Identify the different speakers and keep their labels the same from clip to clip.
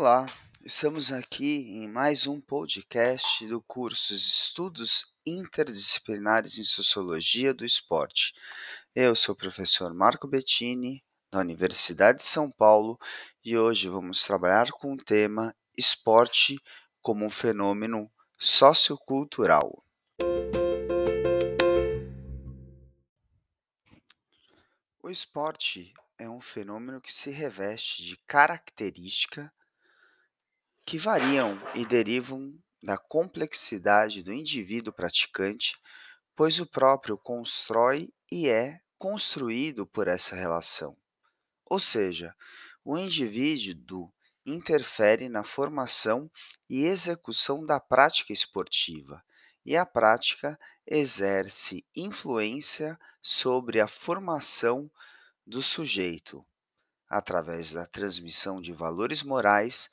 Speaker 1: Olá, estamos aqui em mais um podcast do curso Estudos Interdisciplinares em Sociologia do Esporte. Eu sou o professor Marco Bettini, da Universidade de São Paulo, e hoje vamos trabalhar com o tema Esporte como um fenômeno sociocultural. O esporte é um fenômeno que se reveste de característica que variam e derivam da complexidade do indivíduo praticante, pois o próprio constrói e é construído por essa relação. Ou seja, o indivíduo interfere na formação e execução da prática esportiva, e a prática exerce influência sobre a formação do sujeito, através da transmissão de valores morais,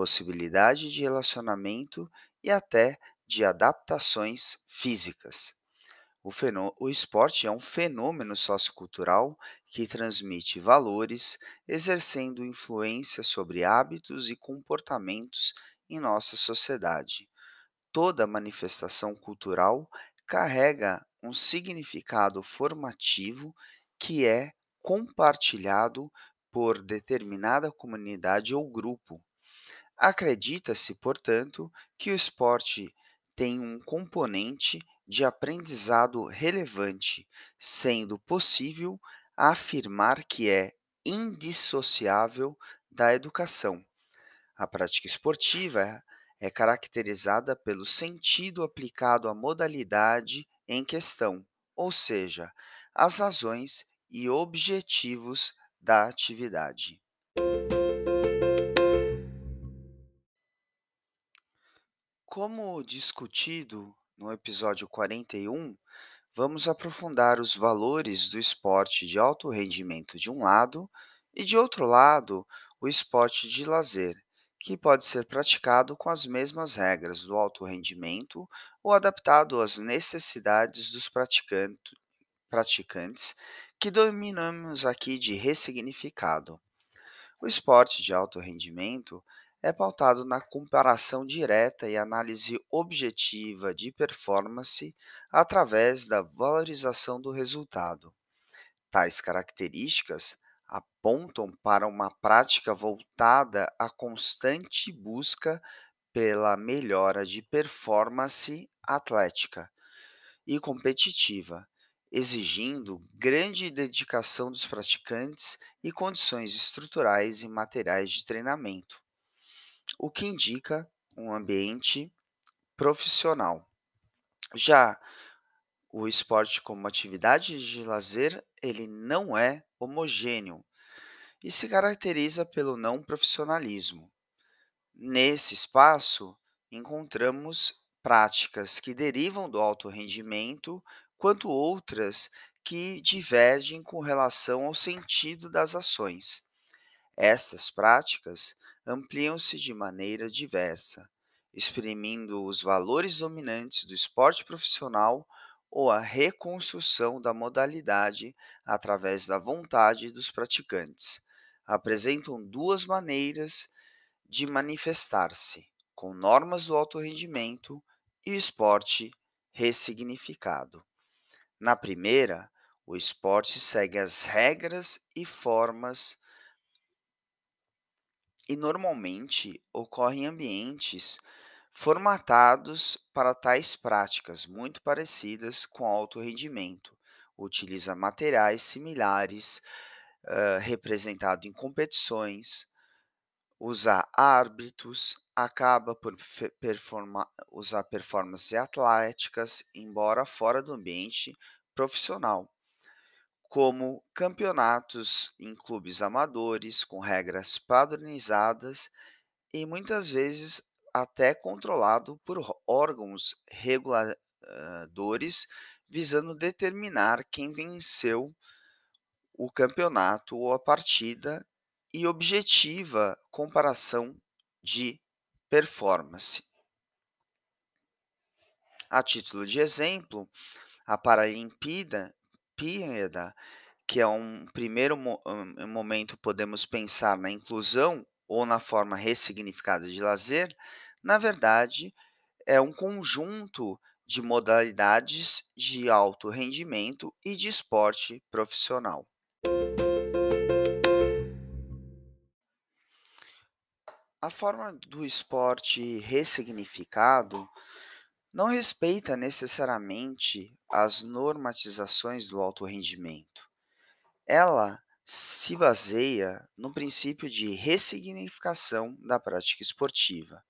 Speaker 1: possibilidade de relacionamento e até de adaptações físicas. O, o, esporte é um fenômeno sociocultural que transmite valores, exercendo influência sobre hábitos e comportamentos em nossa sociedade. Toda manifestação cultural carrega um significado formativo que é compartilhado por determinada comunidade ou grupo, Acredita-se, portanto, que o esporte tem um componente de aprendizado relevante, sendo possível afirmar que é indissociável da educação. A prática esportiva é caracterizada pelo sentido aplicado à modalidade em questão, ou seja, as razões e objetivos da atividade. Como discutido no episódio 41, vamos aprofundar os valores do esporte de alto rendimento de um lado e, de outro lado, o esporte de lazer, que pode ser praticado com as mesmas regras do alto rendimento ou adaptado às necessidades dos praticantes, que dominamos aqui de ressignificado. O esporte de alto rendimento é pautado na comparação direta e análise objetiva de performance através da valorização do resultado. Tais características apontam para uma prática voltada à constante busca pela melhora de performance atlética e competitiva, exigindo grande dedicação dos praticantes e condições estruturais e materiais de treinamento o que indica um ambiente profissional. Já o esporte como atividade de lazer, ele não é homogêneo e se caracteriza pelo não profissionalismo. Nesse espaço, encontramos práticas que derivam do alto rendimento, quanto outras que divergem com relação ao sentido das ações. Essas práticas ampliam-se de maneira diversa, exprimindo os valores dominantes do esporte profissional ou a reconstrução da modalidade através da vontade dos praticantes. Apresentam duas maneiras de manifestar-se, com normas do alto rendimento e esporte ressignificado. Na primeira, o esporte segue as regras e formas e normalmente ocorre em ambientes formatados para tais práticas, muito parecidas com alto rendimento. Utiliza materiais similares, uh, representado em competições, usa árbitros, acaba por performa usar performances atléticas, embora fora do ambiente profissional como campeonatos em clubes amadores com regras padronizadas e muitas vezes até controlado por órgãos reguladores visando determinar quem venceu o campeonato ou a partida e objetiva comparação de performance. A título de exemplo, a Paralimpíada Olimpíada, que é um primeiro mo momento podemos pensar na inclusão ou na forma ressignificada de lazer, na verdade, é um conjunto de modalidades de alto rendimento e de esporte profissional. A forma do esporte ressignificado não respeita necessariamente as normatizações do alto rendimento. Ela se baseia no princípio de ressignificação da prática esportiva.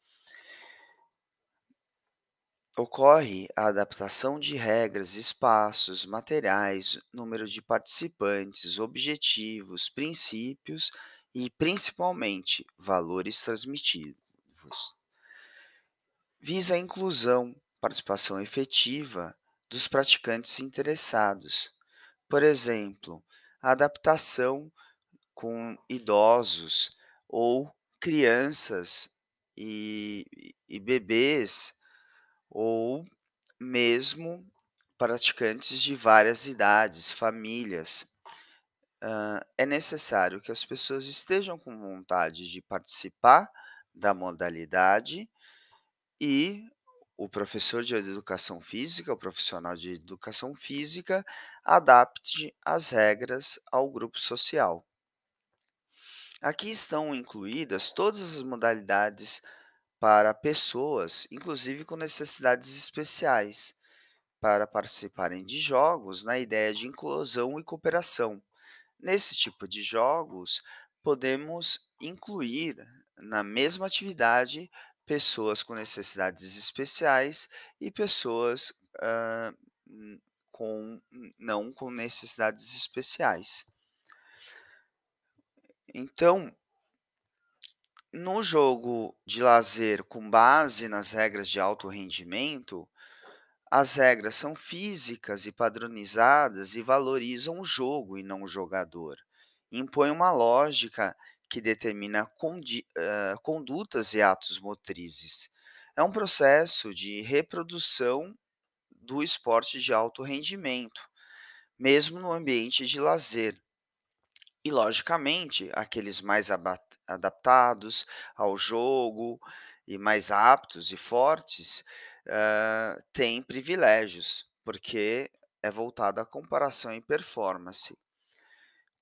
Speaker 1: Ocorre a adaptação de regras, espaços, materiais, número de participantes, objetivos, princípios e, principalmente, valores transmitidos. Visa a inclusão, participação efetiva dos praticantes interessados. Por exemplo, a adaptação com idosos ou crianças e, e bebês, ou mesmo praticantes de várias idades, famílias. Ah, é necessário que as pessoas estejam com vontade de participar da modalidade e o professor de educação física, o profissional de educação física, adapte as regras ao grupo social. Aqui estão incluídas todas as modalidades para pessoas, inclusive com necessidades especiais, para participarem de jogos na ideia de inclusão e cooperação. Nesse tipo de jogos, podemos incluir na mesma atividade pessoas com necessidades especiais e pessoas ah, com não com necessidades especiais. Então, no jogo de lazer com base nas regras de alto rendimento, as regras são físicas e padronizadas e valorizam o jogo e não o jogador. Impõe uma lógica que determina condi hã, condutas e atos motrizes. É um processo de reprodução do esporte de alto rendimento, mesmo no ambiente de lazer. E, logicamente, aqueles mais adaptados ao jogo e mais aptos e fortes, hã, têm privilégios, porque é voltado à comparação e performance.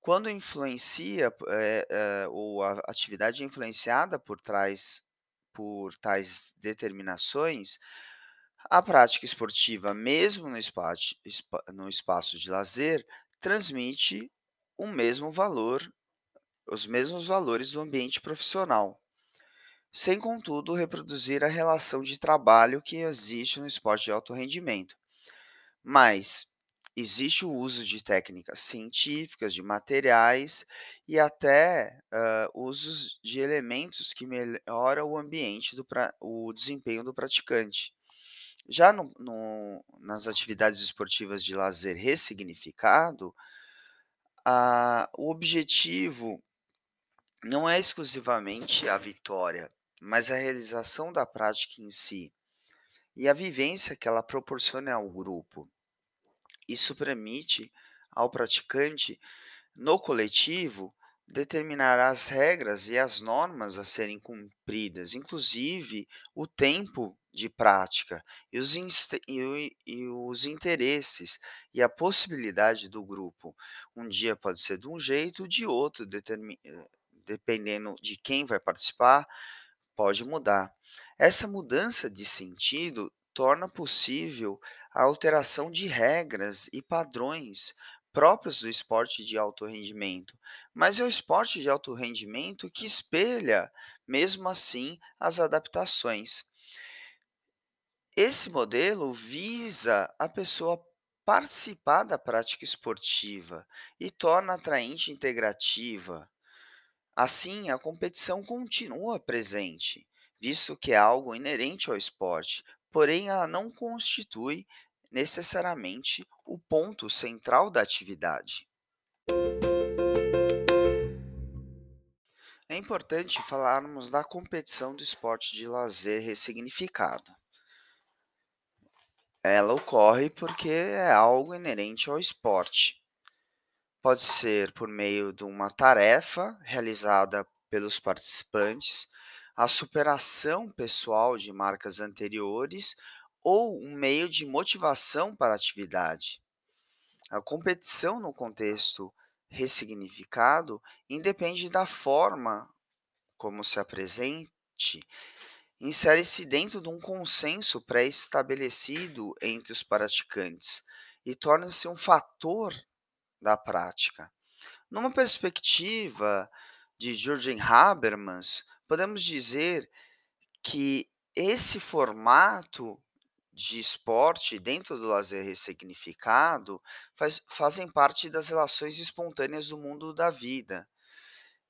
Speaker 1: Quando influencia, eh eh, ou a atividade é influenciada por trás por tais determinações, a prática esportiva, mesmo no espa no espaço de lazer, transmite o mesmo valor os mesmos valores do ambiente profissional, sem contudo reproduzir a relação de trabalho que existe no esporte de alto rendimento. Mas existe o uso de técnicas científicas, de materiais e até, hã, usos de elementos que melhora o ambiente do o desempenho do praticante. Já no no nas atividades esportivas de lazer ressignificado, o objetivo não é exclusivamente a vitória, mas a realização da prática em si, e a vivência que ela proporciona ao grupo. Isso permite ao praticante, no coletivo, determinar as regras e as normas a serem cumpridas, inclusive o tempo de prática e os e e os interesses e a possibilidade do grupo. Um dia pode ser de um jeito, de outro, dependendo de quem vai participar, pode mudar. Essa mudança de sentido torna possível a alteração de regras e padrões próprios do esporte de alto rendimento, mas é o esporte de alto rendimento que espelha, mesmo assim, as adaptações. Esse modelo visa a pessoa participar da prática esportiva e torna atraente e integrativa. Assim, a competição continua presente, visto que é algo inerente ao esporte, porém ela não constitui necessariamente o ponto central da atividade. É importante falarmos da competição do esporte de lazer ressignificado. Ela ocorre porque é algo inerente ao esporte. Pode ser por meio de uma tarefa realizada pelos participantes, a superação pessoal de marcas anteriores ou um meio de motivação para a atividade. A competição no contexto ressignificado independe da forma como se apresente, insere-se dentro de um consenso pré-estabelecido entre os praticantes e torna-se um fator da prática. Numa perspectiva de Jürgen Habermas, podemos dizer que esse formato de esporte dentro do lazer ressignificado faz, fazem parte das relações espontâneas do mundo da vida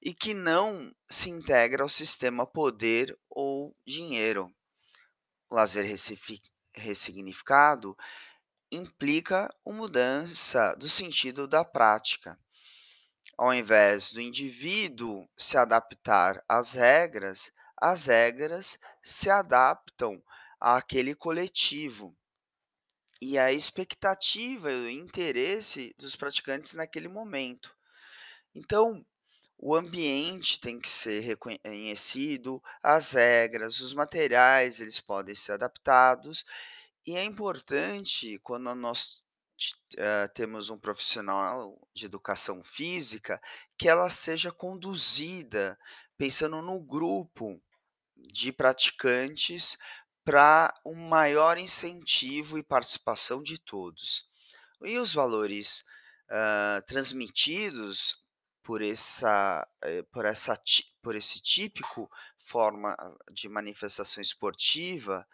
Speaker 1: e que não se integra ao sistema poder ou dinheiro. O lazer ressignificado implica uma mudança do sentido da prática. Ao invés do indivíduo se adaptar às regras, as regras se adaptam àquele coletivo e à expectativa e o interesse dos praticantes naquele momento. Então, o ambiente tem que ser reconhecido, as regras, os materiais, eles podem ser adaptados, e é importante quando nós uh, temos um profissional de educação física que ela seja conduzida pensando no grupo de praticantes para um maior incentivo e participação de todos. E os valores uh, transmitidos por essa, eh, por essa por esse típico forma de manifestação esportiva,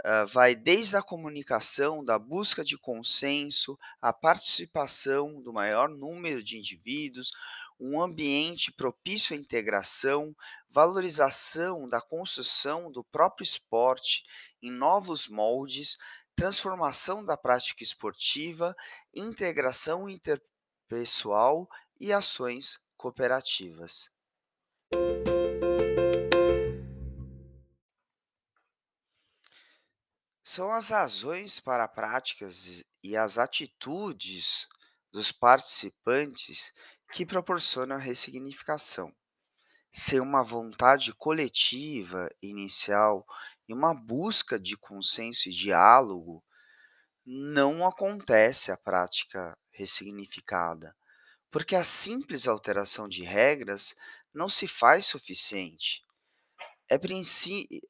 Speaker 1: uh, vai desde a comunicação, da busca de consenso, a participação do maior número de indivíduos, um ambiente propício à integração, valorização da construção do próprio esporte em novos moldes, transformação da prática esportiva, integração interpessoal e ações cooperativas. São as razões para práticas e as atitudes dos participantes que proporcionam a ressignificação. Sem uma vontade coletiva inicial e uma busca de consenso e diálogo, não acontece a prática ressignificada porque a simples alteração de regras não se faz suficiente. É,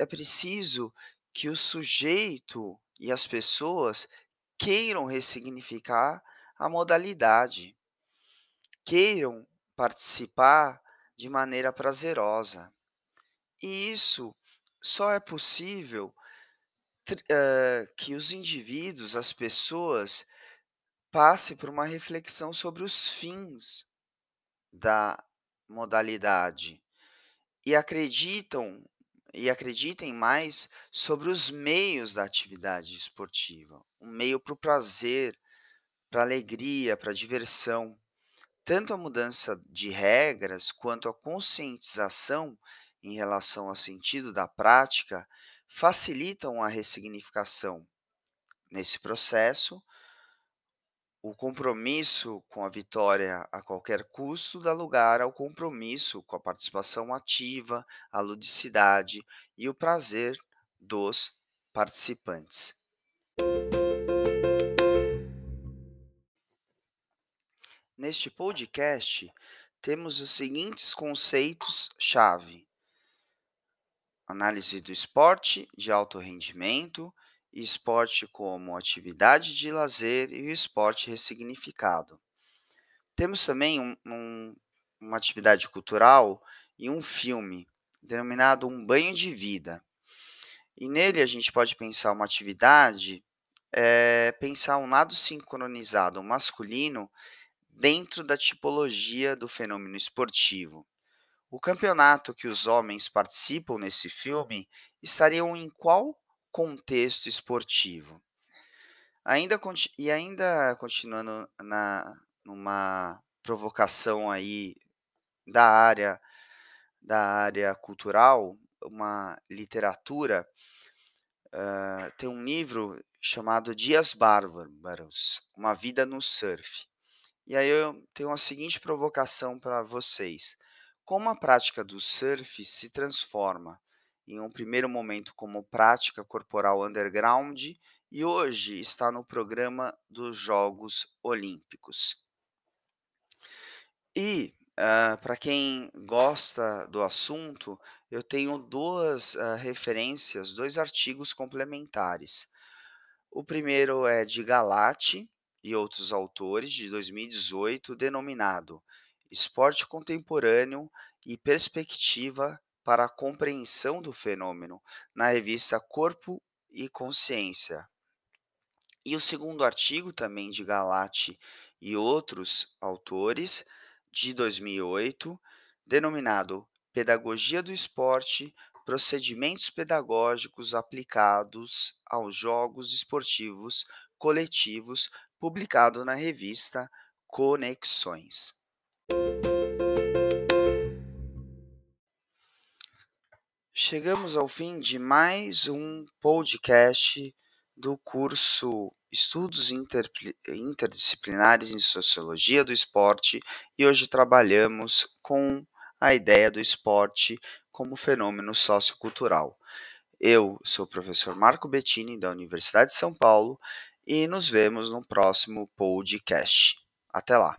Speaker 1: é preciso que o sujeito e as pessoas queiram ressignificar a modalidade, queiram participar de maneira prazerosa. E isso só é possível uh, que os indivíduos, as pessoas, passe por uma reflexão sobre os fins da modalidade e acreditam e acreditem mais sobre os meios da atividade esportiva, um meio para o prazer, para alegria, para diversão. Tanto a mudança de regras quanto a conscientização em relação ao sentido da prática facilitam a ressignificação. Nesse processo, o compromisso com a vitória a qualquer custo dá lugar ao compromisso com a participação ativa, a ludicidade e o prazer dos participantes. Neste podcast, temos os seguintes conceitos-chave: análise do esporte de alto rendimento esporte como atividade de lazer e o esporte ressignificado. Temos também um, um, uma atividade cultural e um filme denominado Um Banho de Vida. E nele a gente pode pensar uma atividade, é, pensar um lado sincronizado masculino dentro da tipologia do fenômeno esportivo. O campeonato que os homens participam nesse filme estariam em qual contexto esportivo. Ainda, e ainda continuando na, numa provocação aí da área da área cultural, uma literatura, uh, tem um livro chamado Dias Bárbaros, Uma Vida no Surf. E aí eu tenho a seguinte provocação para vocês. Como a prática do surf se transforma, em um primeiro momento como prática corporal underground e hoje está no programa dos Jogos Olímpicos. E, para quem gosta do assunto, eu tenho 2 hã, referências, 2 artigos complementares. O primeiro é de Galati e outros autores, de 2018, denominado Esporte Contemporâneo e Perspectiva para a Compreensão do Fenômeno, na revista Corpo e Consciência. E o segundo artigo, também de Galati e outros autores, de 2008, denominado Pedagogia do Esporte, procedimentos pedagógicos aplicados aos jogos esportivos coletivos, publicado na revista Conexões. Chegamos ao fim de mais um podcast do curso Estudos Interdisciplinares em Sociologia do Esporte e hoje trabalhamos com a ideia do esporte como fenômeno sociocultural. Eu sou o professor Marco Bettini, da Universidade de São Paulo, e nos vemos no próximo podcast. Até lá!